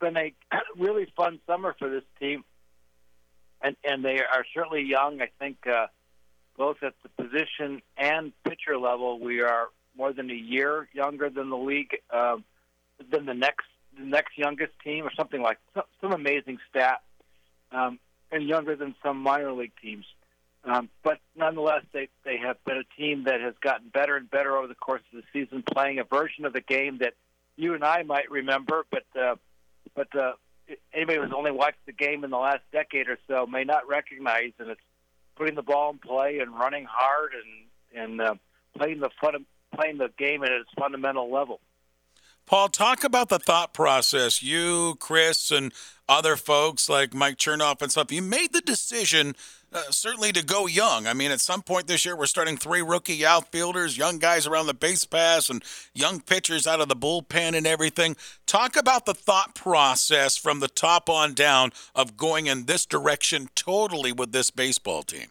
been a really fun summer for this team, and and they are certainly young. I think uh, both at the position and pitcher level, we are more than a year younger than the league, uh, than the next the next youngest team, or something like some, some amazing stat, um, and younger than some minor league teams. Um, but nonetheless, they they have been a team that has gotten better and better over the course of the season, playing a version of the game that you and I might remember, but uh, but uh, anybody who's only watched the game in the last decade or so may not recognize, and it's putting the ball in play and running hard and and uh, playing the fun playing the game at its fundamental level. Paul, talk about the thought process. You, Chris, and other folks like Mike Chernoff and stuff. You made the decision uh, certainly to go young. I mean, at some point this year, we're starting three rookie outfielders, young guys around the base pass, and young pitchers out of the bullpen and everything. Talk about the thought process from the top on down of going in this direction totally with this baseball team.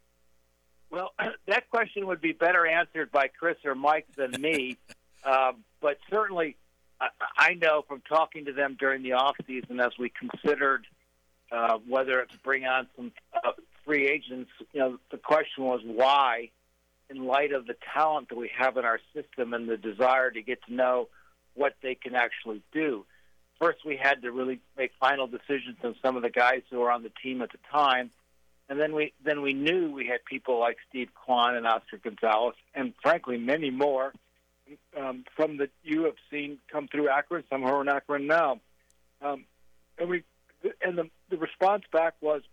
Well, that question would be better answered by Chris or Mike than me. uh, but certainly, I, I know from talking to them during the off season as we considered uh, whether to bring on some uh, free agents, you know, the question was why, in light of the talent that we have in our system and the desire to get to know what they can actually do. First, we had to really make final decisions on some of the guys who were on the team at the time, and then we then we knew we had people like Steve Kwan and Oscar Gonzalez, and frankly many more um, from that you have seen come through Akron, some who are in Akron now, um, and we and the the response back was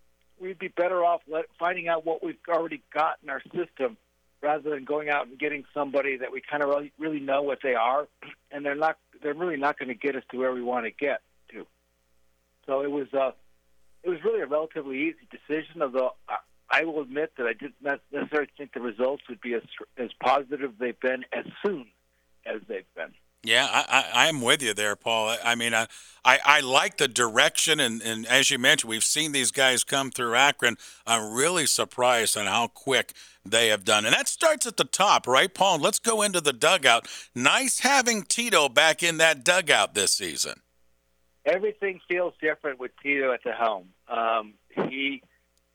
we'd be better off let, finding out what we've already got in our system rather than going out and getting somebody that we kind of really, really know what they are, and they're not they're really not going to get us to where we want to get to. So it was uh, it was really a relatively easy decision. Although I will admit that I did not necessarily think the results would be as as positive they've been as soon as they've been. Yeah, I, I, am with you there, Paul. I mean, I, I, I like the direction, and, and as you mentioned, we've seen these guys come through Akron. I'm really surprised on how quick they have done. And that starts at the top, right, Paul? Let's go into the dugout. Nice having Tito back in that dugout this season. Everything feels different with Tito at the helm. Um, he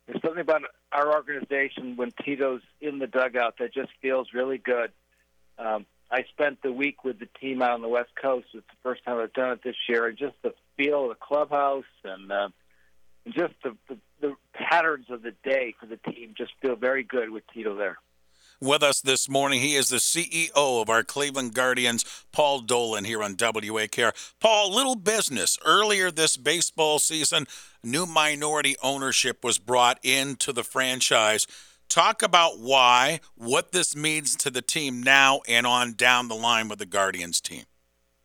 there's something about our organization when Tito's in the dugout that just feels really good. Um, I spent the week with the team out on the West Coast. It's the first time I've done it this year, and just the feel of the clubhouse and, uh, just the, the the patterns of the day for the team just feel very good with Tito there. With us this morning, he is the CEO of our Cleveland Guardians, Paul Dolan, here on WAKR. Paul, little business. Earlier this baseball season, new minority ownership was brought into the franchise. Talk about why, what this means to the team now and on down the line with the Guardians team.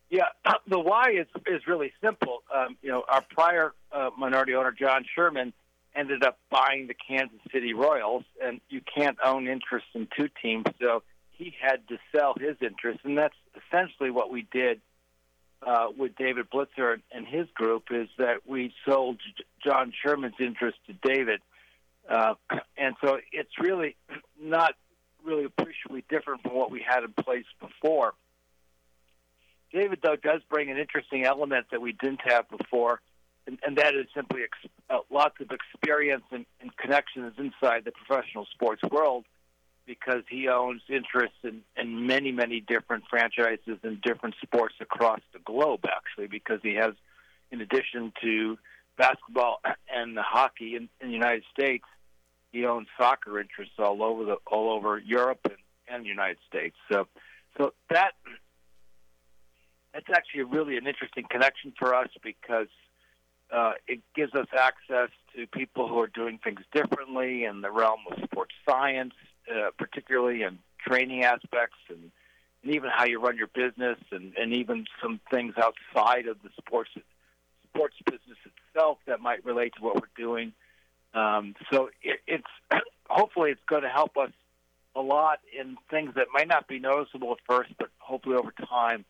Yeah, the why is is really simple. Um, you know, our prior uh, minority owner John Sherman ended up buying the Kansas City Royals, and you can't own interest in two teams, so he had to sell his interest, and that's essentially what we did uh, with David Blitzer and his group. Is that we sold John Sherman's interest to David. Uh, and so it's really not really appreciably different from what we had in place before. David, though, does bring an interesting element that we didn't have before, and, and that is simply ex- uh, lots of experience and, and connections inside the professional sports world because he owns interests in, in many, many different franchises and different sports across the globe, actually, because he has, in addition to basketball and hockey in, in the United States, he owns soccer interests all over the all over Europe and, and the United States. So, so that that's actually really an interesting connection for us because uh, it gives us access to people who are doing things differently in the realm of sports science, uh, particularly in training aspects and, and even how you run your business and, and even some things outside of the sports sports business itself that might relate to what we're doing. Um, so it, it's hopefully it's going to help us a lot in things that might not be noticeable at first, but hopefully over time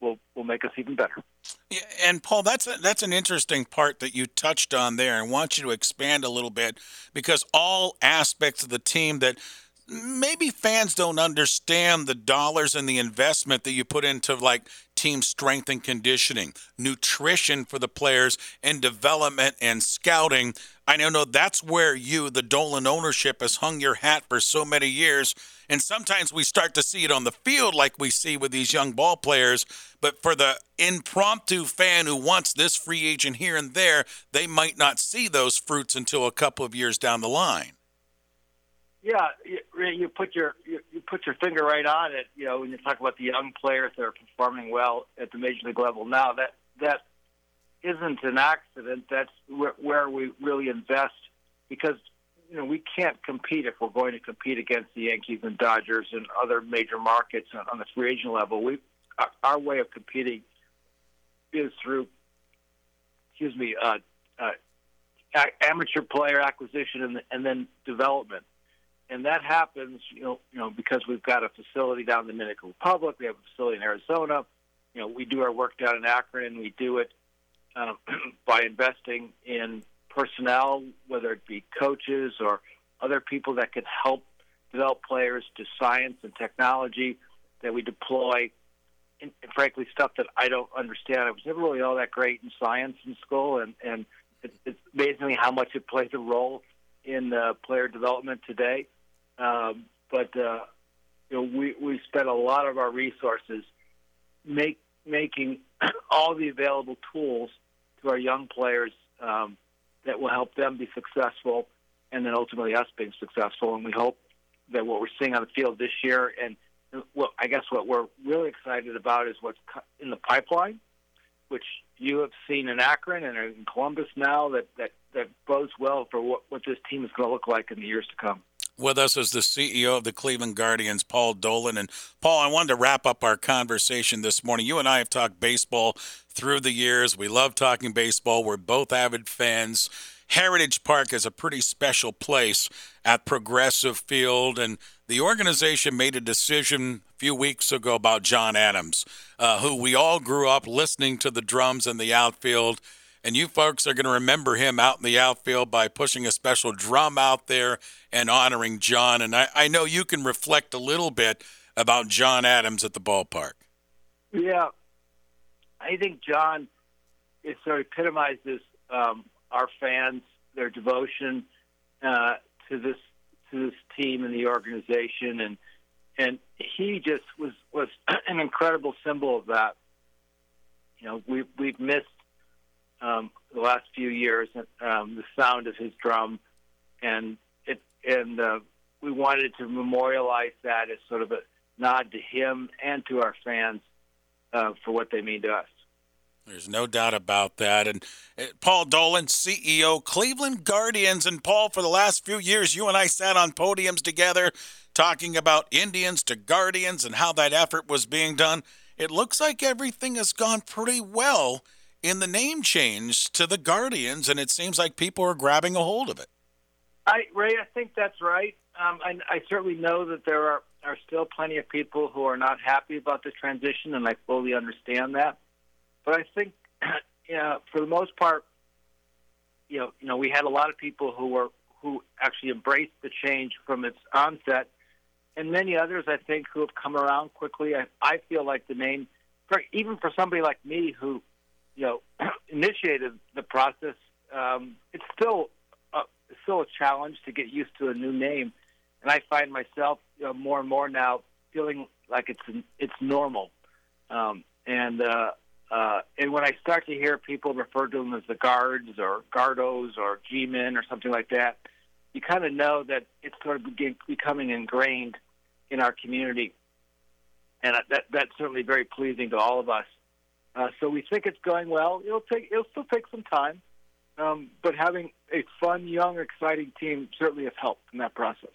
will will make us even better. Yeah, and Paul, that's a, that's an interesting part that you touched on there. I want you to expand a little bit because all aspects of the team that maybe fans don't understand the dollars and the investment that you put into like team strength and conditioning, nutrition for the players, and development and scouting. I know that's where you, the Dolan ownership, has hung your hat for so many years. And sometimes we start to see it on the field, like we see with these young ball players. But for the impromptu fan who wants this free agent here and there, they might not see those fruits until a couple of years down the line. Yeah, you, put your you, you put your finger right on it. You know, when you talk about the young players that are performing well at the major league level now, that that isn't an accident. That's where, where we really invest because you know we can't compete if we're going to compete against the Yankees and Dodgers and other major markets on, the free agent level. We our, our way of competing is through, excuse me, uh, uh, amateur player acquisition and, and then development and that happens, you know, you know, because we've got a facility down in the Dominican Republic, we have a facility in Arizona. You know, we do our work down in Akron, we do it um, by investing in personnel, whether it be coaches or other people that can help develop players to science and technology that we deploy. And, and frankly, stuff that I don't understand. I was never really all that great in science in school, and and it's, it's amazing how much it plays a role in uh, player development today. Um, but uh, you know, we we spent a lot of our resources make making all the available tools to our young players um, that will help them be successful, and then ultimately us being successful. And we hope that what we're seeing on the field this year, and I guess what we're really excited about is what's in the pipeline, which you have seen in Akron and in Columbus now. That that that bodes well for what, what this team is going to look like in the years to come. With us is the CEO of the Cleveland Guardians, Paul Dolan. And Paul, I wanted to wrap up our conversation this morning. You and I have talked baseball through the years. We love talking baseball. We're both avid fans. Heritage Park is a pretty special place at Progressive Field, and the organization made a decision a few weeks ago about John Adams, uh, who we all grew up listening to the drums in the outfield and you folks are going to remember him out in the outfield by pushing a special drum out there and honoring John. And I, I know you can reflect a little bit about John Adams at the ballpark. Yeah, I think John it sort of epitomizes um, our fans, their devotion uh, to this to this team and the organization, and and he just was was an incredible symbol of that. You know, we we've missed um, the last few years, um, the sound of his drum, and it and uh, we wanted to memorialize that as sort of a nod to him and to our fans uh, for what they mean to us. There's no doubt about that. And uh, Paul Dolan, CEO, Cleveland Guardians. And Paul, for the last few years, you and I sat on podiums together talking about Indians to Guardians and how that effort was being done. It looks like everything has gone pretty well in the name change to the Guardians, and it seems like people are grabbing a hold of it. I, Ray, I think that's right. Um, I, I certainly know that there are, are still plenty of people who are not happy about the transition, and I fully understand that. But I think, you know, for the most part, you know, you know, we had a lot of people who were who actually embraced the change from its onset, and many others, I think, who have come around quickly. I, I feel like the name, for, even for somebody like me who you know, initiated the process, um, it's still a, still a challenge to get used to a new name, and I find myself you know, more and more now feeling like it's it's normal, um, and uh, uh, and when I start to hear people refer to them as the guards or guardos or G-men or something like that, you kind of know that it's sort of begin, becoming ingrained in our community, and that that's certainly very pleasing to all of us. Uh, so we think it's going well. It'll take it'll still take some time, um, but having a fun, young, exciting team certainly has helped in that process.